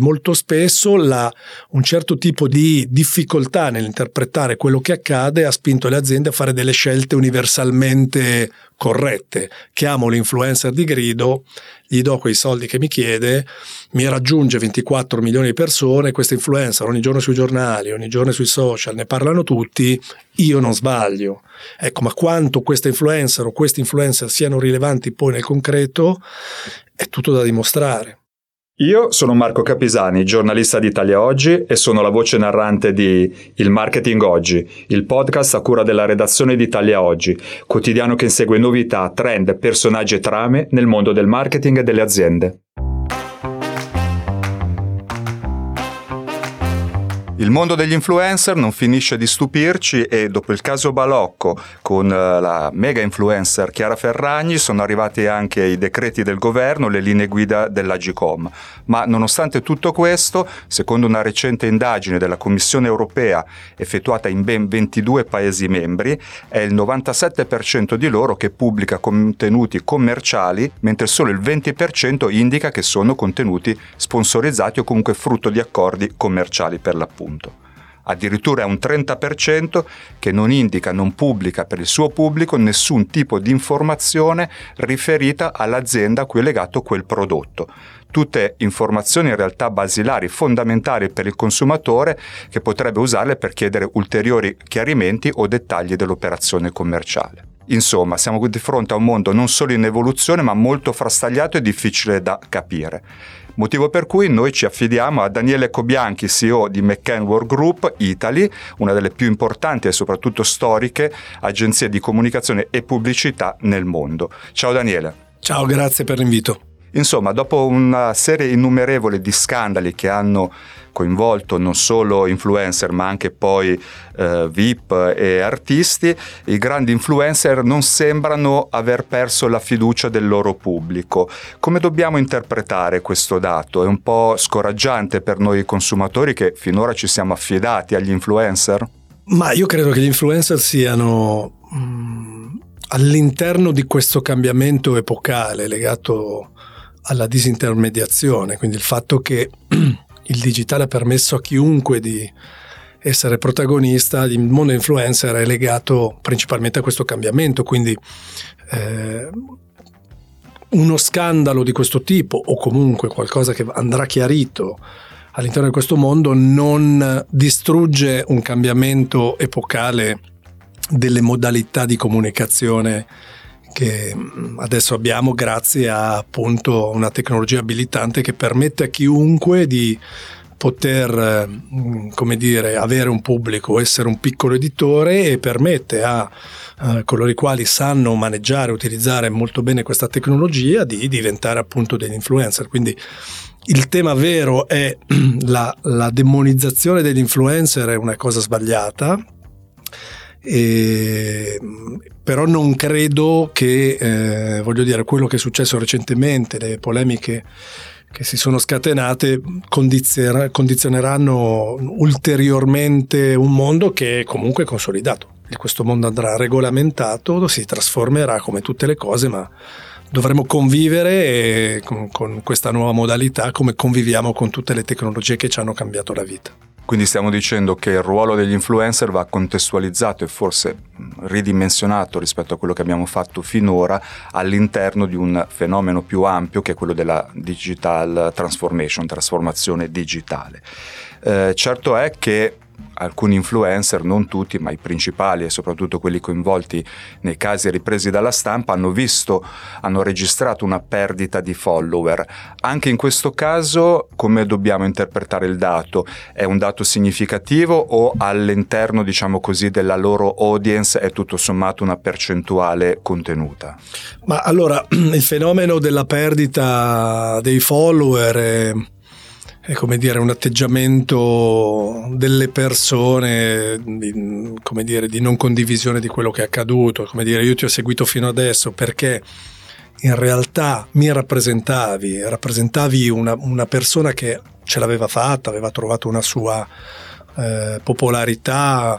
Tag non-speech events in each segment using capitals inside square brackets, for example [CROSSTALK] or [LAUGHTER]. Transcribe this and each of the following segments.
Molto spesso la, un certo tipo di difficoltà nell'interpretare quello che accade ha spinto le aziende a fare delle scelte universalmente corrette. Chiamo l'influencer di grido, gli do quei soldi che mi chiede, mi raggiunge 24 milioni di persone, questo influencer ogni giorno sui giornali, ogni giorno sui social, ne parlano tutti, io non sbaglio. Ecco, ma quanto questa influencer o questi influencer siano rilevanti poi nel concreto è tutto da dimostrare. Io sono Marco Capisani, giornalista di Italia Oggi e sono la voce narrante di Il Marketing Oggi, il podcast a cura della redazione di Italia Oggi, quotidiano che insegue novità, trend, personaggi e trame nel mondo del marketing e delle aziende. Il mondo degli influencer non finisce di stupirci e dopo il caso Balocco con eh, la mega influencer Chiara Ferragni sono arrivati anche i decreti del governo, le linee guida dell'Agicom. Ma nonostante tutto questo, secondo una recente indagine della Commissione europea effettuata in ben 22 Paesi membri, è il 97% di loro che pubblica contenuti commerciali, mentre solo il 20% indica che sono contenuti sponsorizzati o comunque frutto di accordi commerciali per l'appunto punto. Addirittura è un 30% che non indica, non pubblica per il suo pubblico nessun tipo di informazione riferita all'azienda a cui è legato quel prodotto tutte informazioni in realtà basilari, fondamentali per il consumatore che potrebbe usarle per chiedere ulteriori chiarimenti o dettagli dell'operazione commerciale. Insomma, siamo di fronte a un mondo non solo in evoluzione, ma molto frastagliato e difficile da capire motivo per cui noi ci affidiamo a Daniele Cobianchi, CEO di McCann World Group Italy, una delle più importanti e soprattutto storiche agenzie di comunicazione e pubblicità nel mondo. Ciao Daniele. Ciao, grazie per l'invito. Insomma, dopo una serie innumerevole di scandali che hanno coinvolto non solo influencer ma anche poi eh, VIP e artisti, i grandi influencer non sembrano aver perso la fiducia del loro pubblico. Come dobbiamo interpretare questo dato? È un po' scoraggiante per noi consumatori che finora ci siamo affidati agli influencer? Ma io credo che gli influencer siano mh, mm, all'interno di questo cambiamento epocale legato alla disintermediazione, quindi il fatto che [CLEARS THROAT] il digitale ha permesso a chiunque di essere protagonista, il mondo influencer è legato principalmente a questo cambiamento, quindi eh, uno scandalo di questo tipo o comunque qualcosa che andrà chiarito all'interno di questo mondo non distrugge un cambiamento epocale delle modalità di comunicazione che mm, adesso abbiamo grazie a appunto una tecnologia abilitante che permette a chiunque di poter mm, come dire, avere un pubblico, essere un piccolo editore e permette a uh, coloro i quali sanno maneggiare, utilizzare molto bene questa tecnologia di diventare appunto degli influencer. Quindi il tema vero è [CLEARS THROAT] la, la demonizzazione degli influencer è una cosa sbagliata, e, però non credo che, eh, voglio dire, quello che è successo recentemente, le polemiche che si sono scatenate condizioneranno ulteriormente un mondo che è comunque consolidato. Questo mondo andrà regolamentato, si trasformerà come tutte le cose, ma dovremo convivere con, con questa nuova modalità come conviviamo con tutte le tecnologie che ci hanno cambiato la vita. Quindi stiamo dicendo che il ruolo degli influencer va contestualizzato e forse ridimensionato rispetto a quello che abbiamo fatto finora all'interno di un fenomeno più ampio che è quello della digital transformation, trasformazione digitale. Eh, certo è che alcuni influencer, non tutti, ma i principali e soprattutto quelli coinvolti nei casi ripresi dalla stampa, hanno visto, hanno registrato una perdita di follower. Anche in questo caso, come dobbiamo interpretare il dato? È un dato significativo o all'interno, diciamo così, della loro audience è tutto sommato una percentuale contenuta? Ma allora, [CLEARS THROAT] il fenomeno della perdita dei follower è è come dire, un atteggiamento delle persone, di, come dire, di non condivisione di quello che è accaduto, come dire, io ti ho seguito fino adesso perché in realtà mi rappresentavi, rappresentavi una, una persona che ce l'aveva fatta, aveva trovato una sua eh, popolarità,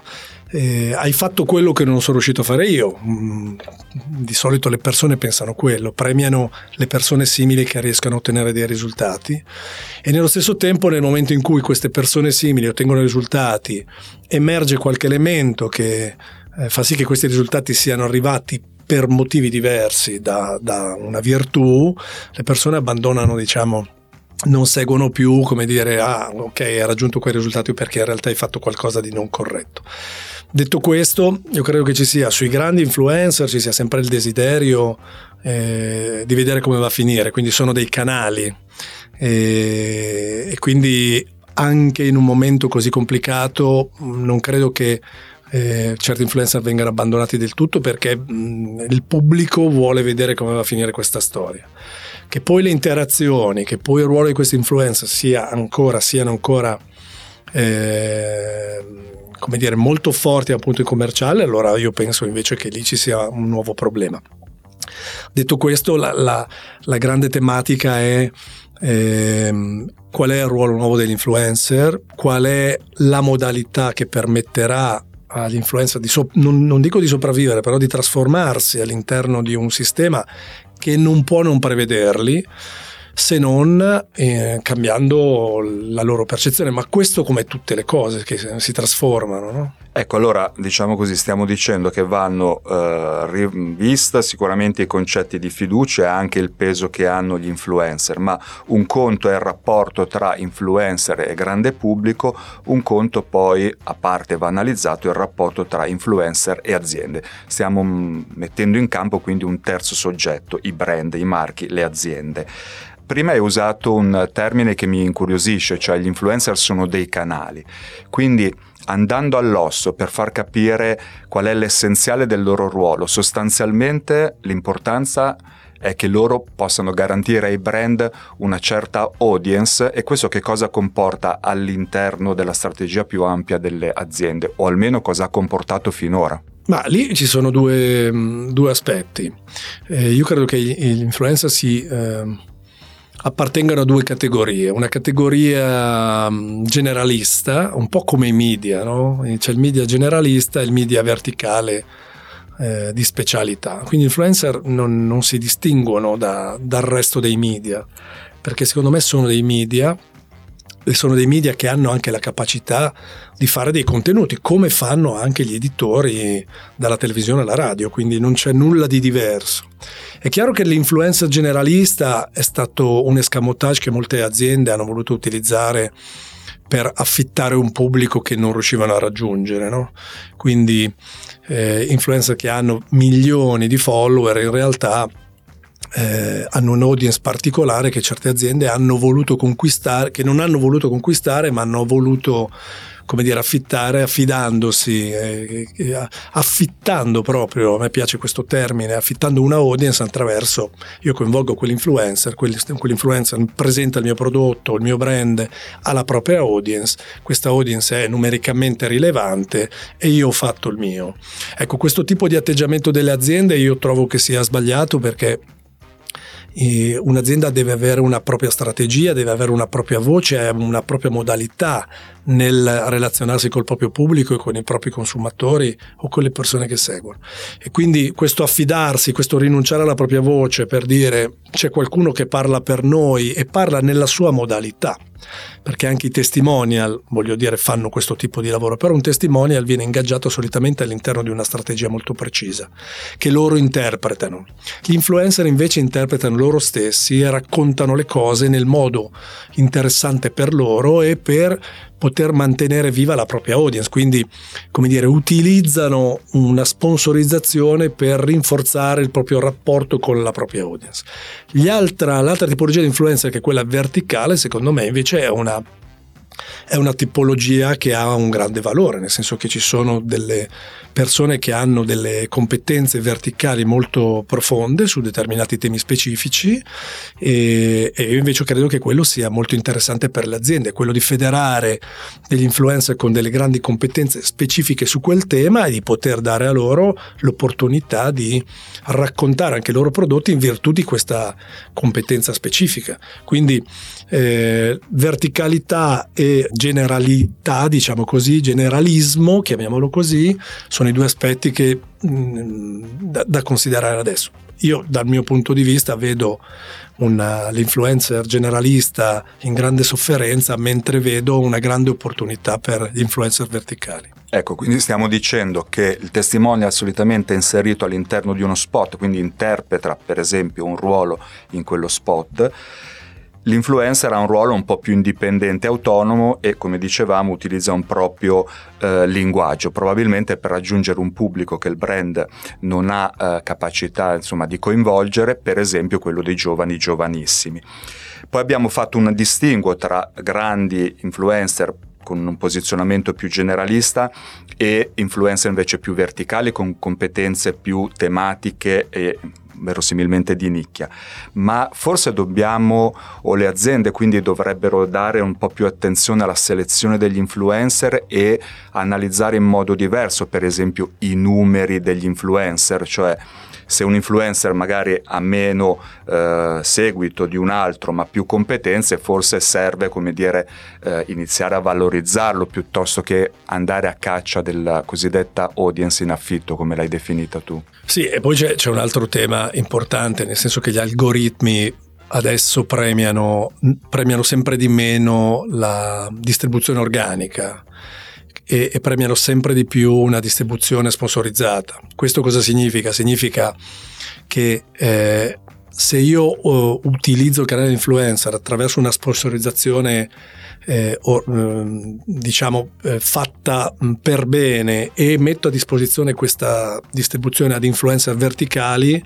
eh, hai fatto quello che non sono riuscito a fare io. Mm, di solito le persone pensano quello, premiano le persone simili che riescano a ottenere dei risultati e nello stesso tempo nel momento in cui queste persone simili ottengono risultati emerge qualche elemento che eh, fa sì che questi risultati siano arrivati per motivi diversi da, da una virtù, le persone abbandonano diciamo non seguono più come dire ah ok hai raggiunto quei risultati perché in realtà hai fatto qualcosa di non corretto. Detto questo, io credo che ci sia sui grandi influencer, ci sia sempre il desiderio eh, di vedere come va a finire, quindi sono dei canali e, e quindi anche in un momento così complicato non credo che eh, certi influencer vengano abbandonati del tutto perché mh, il pubblico vuole vedere come va a finire questa storia. Che poi le interazioni, che poi il ruolo di questi influencer sia ancora, siano ancora eh, come dire, molto forti dal punto di commerciale, allora io penso invece che lì ci sia un nuovo problema. Detto questo, la, la, la grande tematica è eh, qual è il ruolo nuovo dell'influencer, qual è la modalità che permetterà all'influencer di, so- non, non dico di sopravvivere, però di trasformarsi all'interno di un sistema che non può non prevederli se non eh, cambiando la loro percezione, ma questo come tutte le cose che si trasformano. No? Ecco, allora diciamo così, stiamo dicendo che vanno eh, rivista sicuramente i concetti di fiducia e anche il peso che hanno gli influencer, ma un conto è il rapporto tra influencer e grande pubblico, un conto poi a parte va analizzato il rapporto tra influencer e aziende. Stiamo mm, mettendo in campo quindi un terzo soggetto, i brand, i marchi, le aziende. Prima hai usato un termine che mi incuriosisce, cioè gli influencer sono dei canali. Quindi andando all'osso per far capire qual è l'essenziale del loro ruolo, sostanzialmente l'importanza è che loro possano garantire ai brand una certa audience e questo che cosa comporta all'interno della strategia più ampia delle aziende o almeno cosa ha comportato finora? Ma lì ci sono due, due aspetti. Eh, io credo che l'influencer si... Eh appartengono a due categorie. Una categoria mm, generalista, un po' come i media, no? c'è il media generalista e il media verticale eh, di specialità. Quindi influencer non, non si distinguono da, dal resto dei media, perché secondo me sono dei media e sono dei media che hanno anche la capacità di fare dei contenuti, come fanno anche gli editori dalla televisione alla radio, quindi non c'è nulla di diverso. È chiaro che l'influencer generalista è stato un escamotage che molte aziende hanno voluto utilizzare per affittare un pubblico che non riuscivano a raggiungere. No? Quindi eh, influencer che hanno milioni di follower in realtà eh, hanno un audience particolare che certe aziende hanno voluto conquistare, che non hanno voluto conquistare ma hanno voluto come dire, affittare affidandosi, eh, eh, affittando proprio, a me piace questo termine, affittando una audience attraverso, io coinvolgo quell'influencer, quell'influencer presenta il mio prodotto, il mio brand alla propria audience, questa audience è numericamente rilevante e io ho fatto il mio. Ecco, questo tipo di atteggiamento delle aziende io trovo che sia sbagliato perché un'azienda deve avere una propria strategia, deve avere una propria voce, una propria modalità nel relazionarsi col proprio pubblico e con i propri consumatori o con le persone che seguono. E quindi questo affidarsi, questo rinunciare alla propria voce per dire c'è qualcuno che parla per noi e parla nella sua modalità perché anche i testimonial, voglio dire, fanno questo tipo di lavoro, però un testimonial viene ingaggiato solitamente all'interno di una strategia molto precisa, che loro interpretano. Gli influencer invece interpretano loro stessi e raccontano le cose nel modo interessante per loro e per poter mantenere viva la propria audience, quindi come dire, utilizzano una sponsorizzazione per rinforzare il proprio rapporto con la propria audience. Altra, l'altra tipologia di influencer che è quella verticale, secondo me invece è una è una tipologia che ha un grande valore, nel senso che ci sono delle persone che hanno delle competenze verticali molto profonde su determinati temi specifici e, e io invece credo che quello sia molto interessante per le aziende, quello di federare degli influencer con delle grandi competenze specifiche su quel tema e di poter dare a loro l'opportunità di raccontare anche i loro prodotti in virtù di questa competenza specifica. Quindi eh, verticalità e generalità, diciamo così, generalismo, chiamiamolo così, sono i due aspetti che, mh, mm, da, da, considerare adesso. Io dal mio punto di vista vedo una, l'influencer generalista in grande sofferenza, mentre vedo una grande opportunità per gli influencer verticali. Ecco, quindi stiamo dicendo che il solitamente è inserito all'interno di uno spot, quindi interpreta per esempio un ruolo in quello spot L'influencer ha un ruolo un po' più indipendente, autonomo e, come dicevamo, utilizza un proprio eh, linguaggio, probabilmente per raggiungere un pubblico che il brand non ha eh, capacità insomma, di coinvolgere, per esempio quello dei giovani giovanissimi. Poi abbiamo fatto un distinguo tra grandi influencer con un posizionamento più generalista e influencer invece più verticali con competenze più tematiche e verosimilmente di nicchia, ma forse dobbiamo, o le aziende quindi dovrebbero dare un po' più attenzione alla selezione degli influencer e analizzare in modo diverso, per esempio, i numeri degli influencer, cioè se un influencer magari ha meno eh, seguito di un altro ma più competenze, forse serve come dire eh, iniziare a valorizzarlo piuttosto che andare a caccia della cosiddetta audience in affitto come l'hai definita tu. Sì, e poi c'è, c'è un altro tema importante, nel senso che gli algoritmi adesso premiano, premiano sempre di meno la distribuzione organica e, e premiano sempre di più una distribuzione sponsorizzata. Questo cosa significa? Significa che eh, se io uh, utilizzo il canale influencer attraverso una sponsorizzazione eh, or, eh, diciamo eh, fatta per bene e metto a disposizione questa distribuzione ad influencer verticali,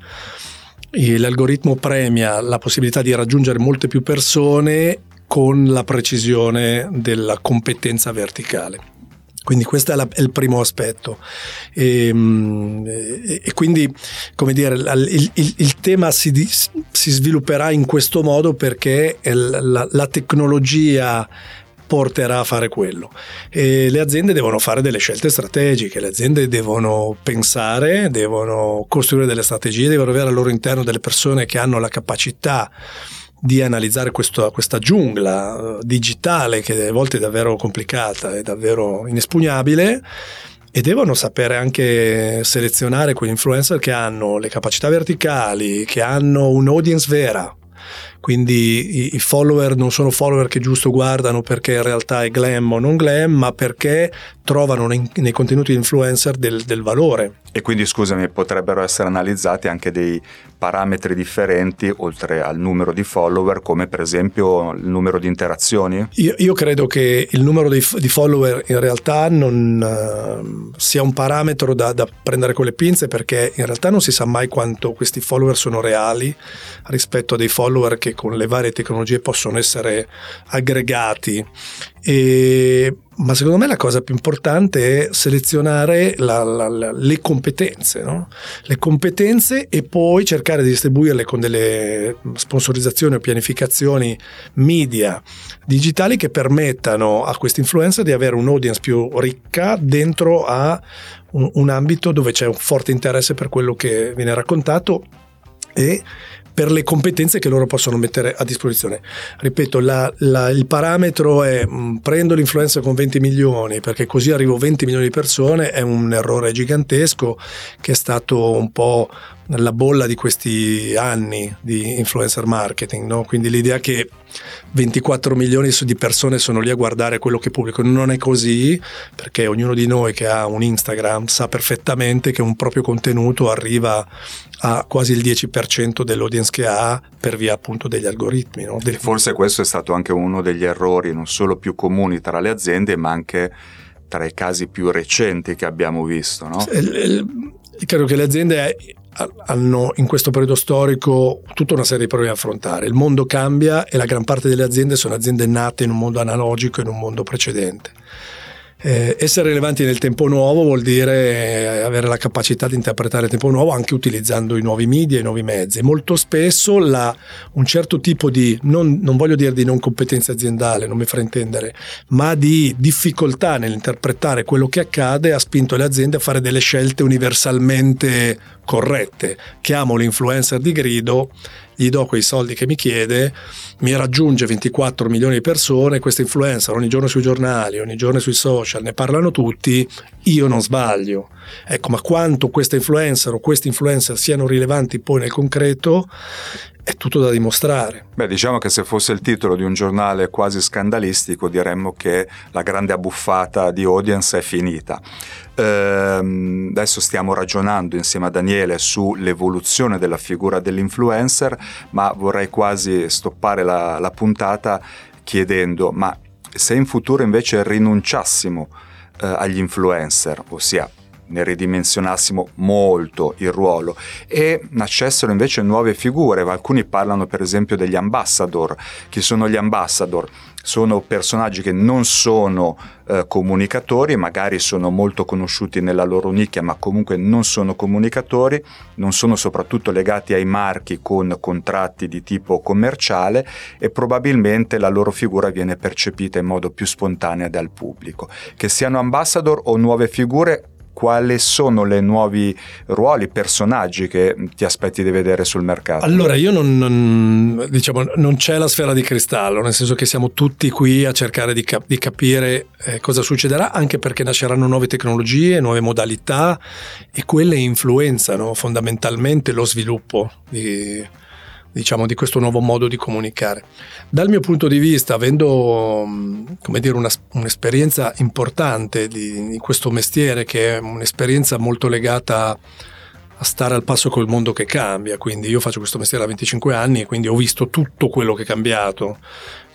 l'algoritmo premia la possibilità di raggiungere molte più persone con la precisione della competenza verticale. Quindi questo è, è, il primo aspetto. Ehm, e, e quindi, come dire, il, il, il tema si, si, svilupperà in questo modo perché la, la tecnologia porterà a fare quello. E le aziende devono fare delle scelte strategiche, le aziende devono pensare, devono costruire delle strategie, devono avere al loro interno delle persone che hanno la capacità di analizzare questo, questa giungla eh, digitale che a volte è davvero complicata e davvero inespugnabile e devono sapere anche selezionare quegli influencer che hanno le capacità verticali, che hanno un'audience vera, quindi i, follower non sono follower che giusto guardano perché in realtà è glam o non glam, ma perché trovano nei, nei contenuti influencer del, del valore. E quindi scusami, potrebbero essere analizzati anche dei parametri differenti oltre al numero di follower, come per esempio il numero di interazioni? Io, io credo che il numero di, di follower in realtà non uh, sia un parametro da, da, prendere con le pinze perché in realtà non si sa mai quanto questi follower sono reali rispetto a dei follower che con le varie tecnologie possono essere aggregati. E ma secondo me la cosa più importante è selezionare la, la, la, le competenze, no? le competenze e poi cercare di distribuirle con delle sponsorizzazioni o pianificazioni media digitali che permettano a questi influencer di avere un'audience più ricca dentro a un, un ambito dove c'è un forte interesse per quello che viene raccontato e per le competenze che loro possono mettere a disposizione. Ripeto, la, la, il parametro è mh, mm, prendo l'influencer con 20 milioni perché così arrivo a 20 milioni di persone, è un errore gigantesco che è stato un po' la bolla di questi anni di influencer marketing, no? quindi l'idea che 24 milioni di persone sono lì a guardare quello che pubblico non è così perché ognuno di noi che ha un Instagram sa perfettamente che un proprio contenuto arriva a quasi il 10% dell'audience che ha per via appunto degli algoritmi. No? Forse questo è stato anche uno degli errori non solo più comuni tra le aziende ma anche tra i casi più recenti che abbiamo visto. No? credo che le aziende hanno in questo periodo storico tutta una serie di problemi da affrontare. Il mondo cambia e la gran parte delle aziende sono aziende nate in un mondo analogico, in un mondo precedente. Eh, essere rilevanti nel tempo nuovo vuol dire avere la capacità di interpretare il tempo nuovo anche utilizzando i nuovi media i nuovi mezzi. Molto spesso la, un certo tipo di, non, non, voglio dire di non competenza aziendale, non mi fraintendere, ma di difficoltà nell'interpretare quello che accade ha spinto le aziende a fare delle scelte universalmente corrette. Chiamo l'influencer di grido gli do quei soldi che mi chiede, mi raggiunge 24 milioni di persone, questo influencer ogni giorno sui giornali, ogni giorno sui social, ne parlano tutti, io non sbaglio. Ecco, ma quanto questa influencer o questi influencer siano rilevanti poi nel concreto è tutto da dimostrare. Beh, diciamo che se fosse il titolo di un giornale quasi scandalistico, diremmo che la grande abbuffata di audience è finita. Ehm, adesso stiamo ragionando insieme a Daniele sull'evoluzione della figura dell'influencer, ma vorrei quasi stoppare la, la puntata chiedendo, ma se in futuro invece rinunciassimo eh, agli influencer, ossia ne ridimensionassimo molto il ruolo e nascessero invece nuove figure. Alcuni parlano per esempio degli ambassador. Chi sono gli ambassador? Sono personaggi che non sono eh, comunicatori, magari sono molto conosciuti nella loro nicchia, ma comunque non sono comunicatori, non sono soprattutto legati ai marchi con contratti di tipo commerciale e probabilmente la loro figura viene percepita in modo più spontaneo dal pubblico. Che siano ambassador o nuove figure, quali sono le nuovi ruoli, personaggi che ti aspetti di vedere sul mercato? Allora, io non, non, diciamo, non c'è la sfera di cristallo, nel senso che siamo tutti qui a cercare di, cap- di capire eh, cosa succederà, anche perché nasceranno nuove tecnologie, nuove modalità e quelle influenzano fondamentalmente lo sviluppo di diciamo, di questo nuovo modo di comunicare. Dal mio punto di vista, avendo come dire, una, un'esperienza importante di, di, questo mestiere, che è un'esperienza molto legata a stare al passo col mondo che cambia, quindi io faccio questo mestiere da 25 anni e quindi ho visto tutto quello che è cambiato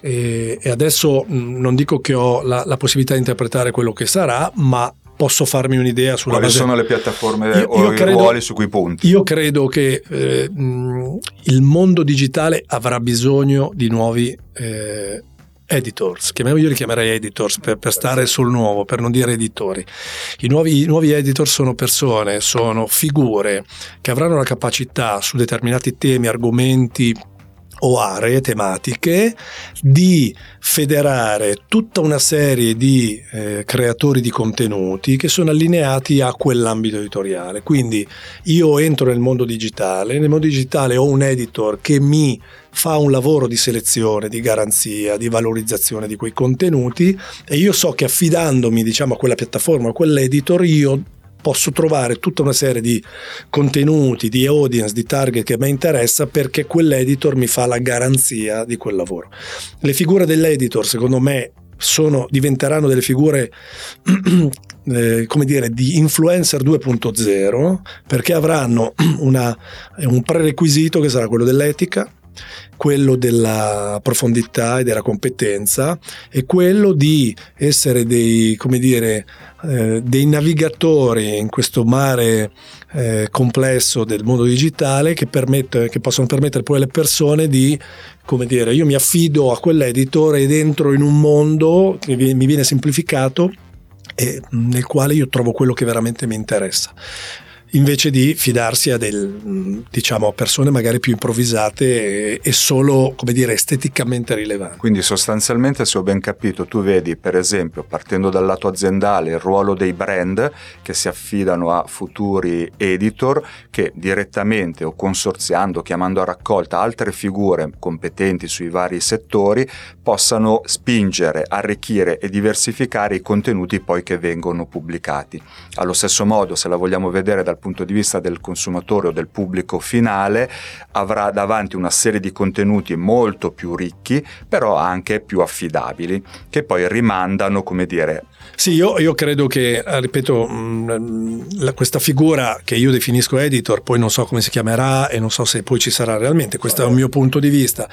e, adesso non dico che ho la, la possibilità di interpretare quello che sarà, ma posso farmi un'idea sulla Quali base... sono le piattaforme io, o io i credo, ruoli su cui punti? Io credo che eh, il mondo digitale avrà bisogno di nuovi eh, editors, io li chiamerei editors per, per, stare sul nuovo, per non dire editori. I nuovi, I nuovi editor sono persone, sono figure che avranno la capacità su determinati temi, argomenti, o aree tematiche di federare tutta una serie di eh, creatori di contenuti che sono allineati a quell'ambito editoriale. Quindi io entro nel mondo digitale, nel mondo digitale ho un editor che mi fa un lavoro di selezione, di garanzia, di valorizzazione di quei contenuti e io so che affidandomi diciamo, a quella piattaforma, a quell'editor, io posso trovare tutta una serie di contenuti, di audience, di target che mi interessa perché quell'editor mi fa la garanzia di quel lavoro. Le figure dell'editor, secondo me, sono, diventeranno delle figure [CLEARS THROAT] eh, come dire, di influencer 2.0 perché avranno [CLEARS THROAT] una, un prerequisito che sarà quello dell'etica, quello della profondità e della competenza e quello di essere dei, come dire, eh, dei navigatori in questo mare eh, complesso del mondo digitale che, che possono permettere poi alle persone di, come dire, io mi affido a quell'editore ed entro in un mondo che mi viene semplificato e nel quale io trovo quello che veramente mi interessa invece di fidarsi a del, diciamo, persone magari più improvvisate e, e, solo, dire, esteticamente rilevanti. Quindi sostanzialmente, se ho ben capito, tu vedi, per esempio, partendo dal lato aziendale, il ruolo dei brand che si affidano a futuri editor che direttamente o consorziando, chiamando a raccolta altre figure competenti sui vari settori, possano spingere, arricchire e diversificare i contenuti poi che vengono pubblicati. Allo stesso modo, se la vogliamo vedere dal punto di vista del consumatore o del pubblico finale avrà davanti una serie di contenuti molto più ricchi, però anche più affidabili, che poi rimandano, come dire, sì, io, io, credo che, eh, ripeto, mh, mm, la, questa figura che io definisco editor, poi non so come si chiamerà e non so se poi ci sarà realmente, questo è un mio punto di vista.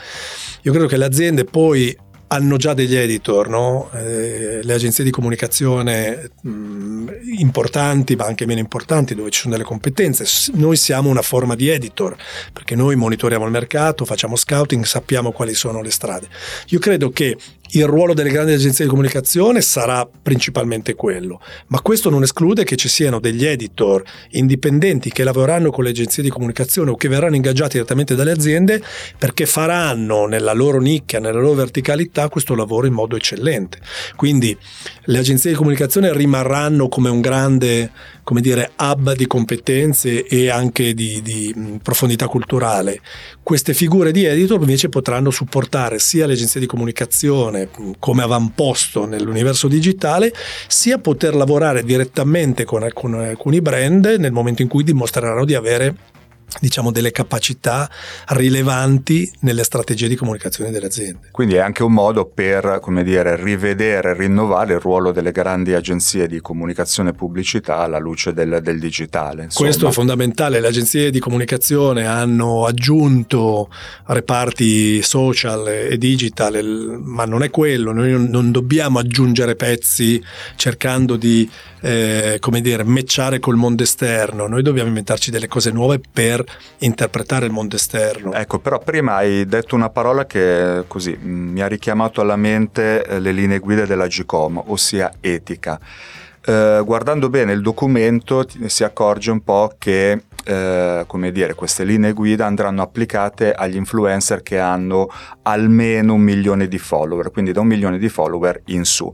Io credo che le aziende poi hanno già degli editor, no? eh, le agenzie di comunicazione mh, importanti ma anche meno importanti dove ci sono delle competenze. Noi siamo una forma di editor perché noi monitoriamo il mercato, facciamo scouting, sappiamo quali sono le strade. Io credo che il ruolo delle grandi agenzie di comunicazione sarà principalmente quello, ma questo non esclude che ci siano degli editor indipendenti che lavoreranno con le agenzie di comunicazione o che verranno ingaggiati direttamente dalle aziende perché faranno nella loro nicchia, nella loro verticalità questo lavoro in modo eccellente. Quindi le agenzie di comunicazione rimarranno come un grande come dire, hub di competenze e anche di, di profondità culturale. Queste figure di editor invece potranno supportare sia le agenzie di comunicazione come avamposto nell'universo digitale, sia poter lavorare direttamente con alcuni brand nel momento in cui dimostreranno di avere diciamo delle capacità rilevanti nelle strategie di comunicazione delle aziende. Quindi è anche un modo per, come dire, rivedere, rinnovare il ruolo delle grandi agenzie di comunicazione e pubblicità alla luce del, del digitale. Insomma. Questo è fondamentale, le agenzie di comunicazione hanno aggiunto reparti social e digital, ma non è quello, noi non dobbiamo aggiungere pezzi cercando di eh, come dire, matchare col mondo esterno, noi dobbiamo inventarci delle cose nuove per interpretare il mondo esterno. Ecco, però prima hai detto una parola che così mi ha richiamato alla mente eh, le linee guida della GCOM, ossia etica. Eh, guardando bene il documento si accorge un po' che eh, come dire, queste linee guida andranno applicate agli influencer che hanno almeno un milione di follower, quindi da un milione di follower in su.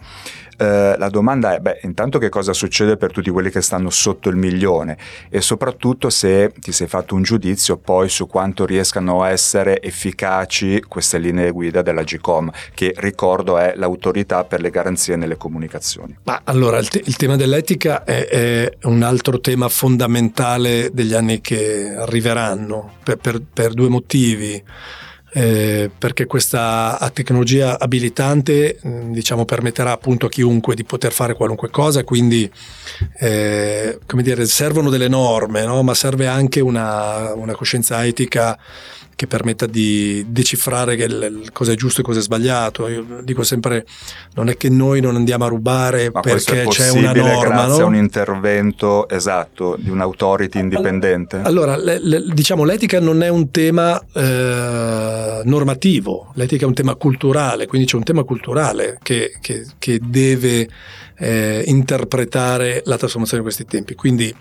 Eh, la domanda è, beh, intanto che cosa succede per tutti quelli che stanno sotto il milione e soprattutto se ti sei fatto un giudizio poi su quanto riescano a essere efficaci queste linee guida della GCOM, che ricordo è l'autorità per le garanzie nelle comunicazioni. Ma allora, il, te- il tema dell'etica è, è, un altro tema fondamentale degli anni che arriveranno, per, per, per due motivi eh, perché questa tecnologia abilitante mm, diciamo, permetterà appunto a chiunque di poter fare qualunque cosa, quindi eh, come dire, servono delle norme, no? ma serve anche una, una coscienza etica che permetta di decifrare che il, cosa è giusto e cosa è sbagliato. Io dico sempre, non è che noi non andiamo a rubare Ma perché c'è una norma. Grazie no? a un intervento esatto di un'autority indipendente. Allora, le, le, diciamo, l'etica non è un tema eh, normativo, l'etica è un tema culturale, quindi c'è un tema culturale che, che, che deve eh, interpretare la trasformazione di questi tempi. Quindi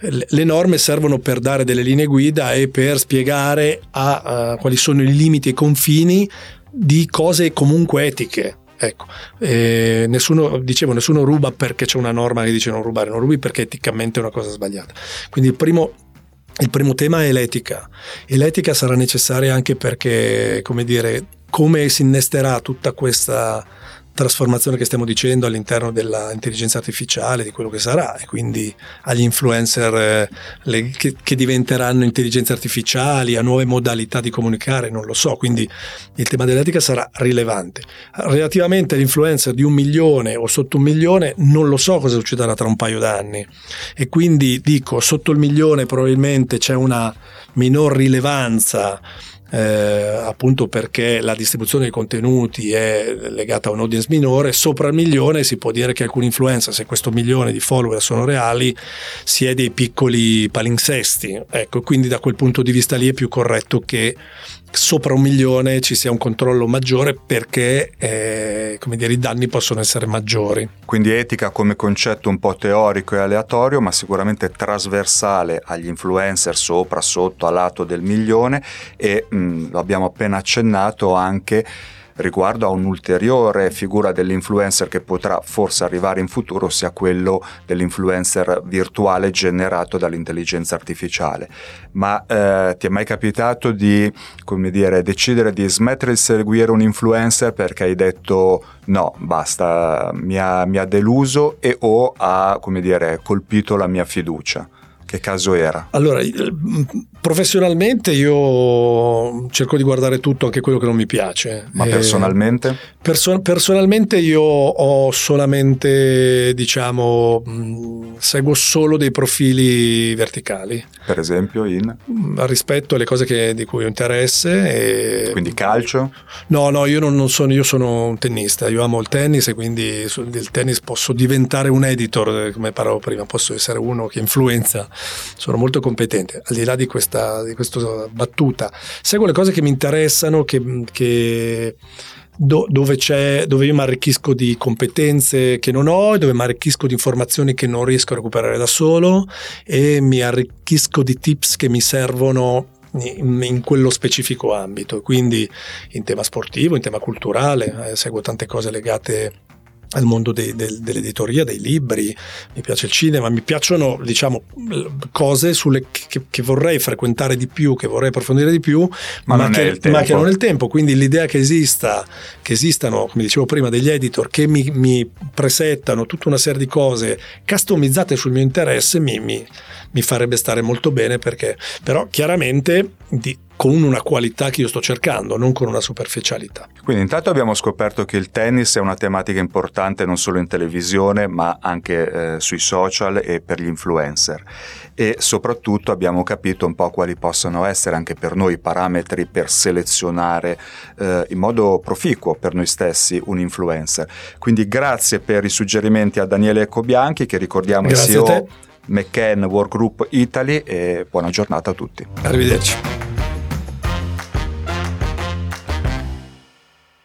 le norme servono per dare delle linee guida e per spiegare a, uh, quali sono i limiti e i confini di cose comunque etiche. Ecco, eh, nessuno, dicevo, nessuno ruba perché c'è una norma che dice non rubare, non rubi perché eticamente è una cosa sbagliata. Quindi il primo, il primo tema è l'etica e l'etica sarà necessaria anche perché, come dire, come si innesterà tutta questa trasformazione che stiamo dicendo all'interno dell'intelligenza artificiale, di quello che sarà, e quindi agli influencer eh, le, che, che, diventeranno intelligenze artificiali, a nuove modalità di comunicare, non lo so, quindi il tema dell'etica sarà rilevante. Relativamente all'influencer di un milione o sotto un milione, non lo so cosa succederà tra un paio d'anni e quindi dico, sotto il milione probabilmente c'è una minor rilevanza eh, appunto perché la distribuzione dei contenuti è legata a un audience minore, sopra il milione si può dire che alcuni influencer, se questo milione di follower sono reali, si è dei piccoli palinsesti. Ecco, quindi da quel punto di vista lì è più corretto che sopra un milione ci sia un controllo maggiore perché eh, dire, i danni possono essere maggiori. Quindi etica come concetto un po' teorico e aleatorio, ma sicuramente trasversale agli influencer sopra, sotto, a lato del milione e mh, mm, lo abbiamo appena accennato anche riguardo a un'ulteriore figura dell'influencer che potrà forse arrivare in futuro, ossia quello dell'influencer virtuale generato dall'intelligenza artificiale. Ma eh, ti è mai capitato di, come dire, decidere di smettere di seguire un influencer perché hai detto no, basta, mi ha, mi ha deluso e o ha, come dire, colpito la mia fiducia? Che caso era? Allora, professionalmente io cerco di guardare tutto, anche quello che non mi piace. Ma personalmente? Perso- personalmente io ho solamente, diciamo, mh, seguo solo dei profili verticali. Per esempio in? Rispetto alle cose che, di cui ho interesse. E... Quindi calcio? No, no, io non, non, sono, io sono un tennista, io amo il tennis e quindi del tennis posso diventare un editor, come parlavo prima, posso essere uno che influenza sono molto competente, al di là di questa, di questa battuta. Seguo le cose che mi interessano, che, che do, dove, dove, io mi arricchisco di competenze che non ho dove mi arricchisco di informazioni che non riesco a recuperare da solo e mi arricchisco di tips che mi servono in quello specifico ambito, quindi in tema sportivo, in tema culturale, eh, seguo tante cose legate al mondo dei, del, dell'editoria, dei libri, mi piace il cinema, mi piacciono diciamo cose sulle che, che vorrei frequentare di più, che vorrei approfondire di più, ma, ma, che, ma che, non è il tempo. Quindi l'idea che esista, che esistano, come dicevo prima, degli editor che mi, mi presettano tutta una serie di cose customizzate sul mio interesse mi, mi, mi farebbe stare molto bene perché però chiaramente di, con una qualità che io sto cercando, non con una superficialità. Quindi intanto abbiamo scoperto che il tennis è una tematica importante non solo in televisione ma anche eh, sui social e per gli influencer e soprattutto abbiamo capito un po' quali possono essere anche per noi i parametri per selezionare eh, in modo proficuo per noi stessi un influencer. Quindi grazie per i suggerimenti a Daniele Ecobianchi che ricordiamo grazie CEO McCann Work Group Italy e buona giornata a tutti. Arrivederci.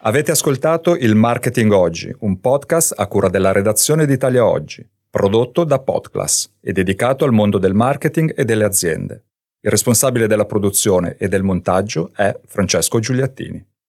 Avete ascoltato il Marketing Oggi, un podcast a cura della redazione di Italia Oggi, prodotto da Podclass e dedicato al mondo del marketing e delle aziende. Il responsabile della produzione e del montaggio è Francesco Giuliattini.